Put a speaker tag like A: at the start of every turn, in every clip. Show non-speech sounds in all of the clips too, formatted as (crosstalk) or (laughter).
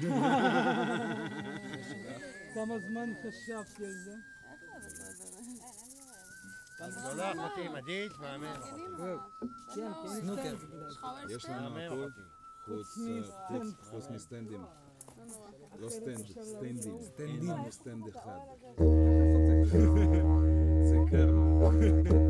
A: (laughs) כמה זמן חשבתי על זה?
B: גדולה לא לא, אחותי, מדהית, מהמם.
A: כן, כן.
C: סנוקר.
D: יש לנו הכל אה, חוץ מסטנדים. לא סטנד, סטנדים. סטנדים. סטנד אחד.
A: לא, זה
C: קרמה.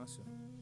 C: información.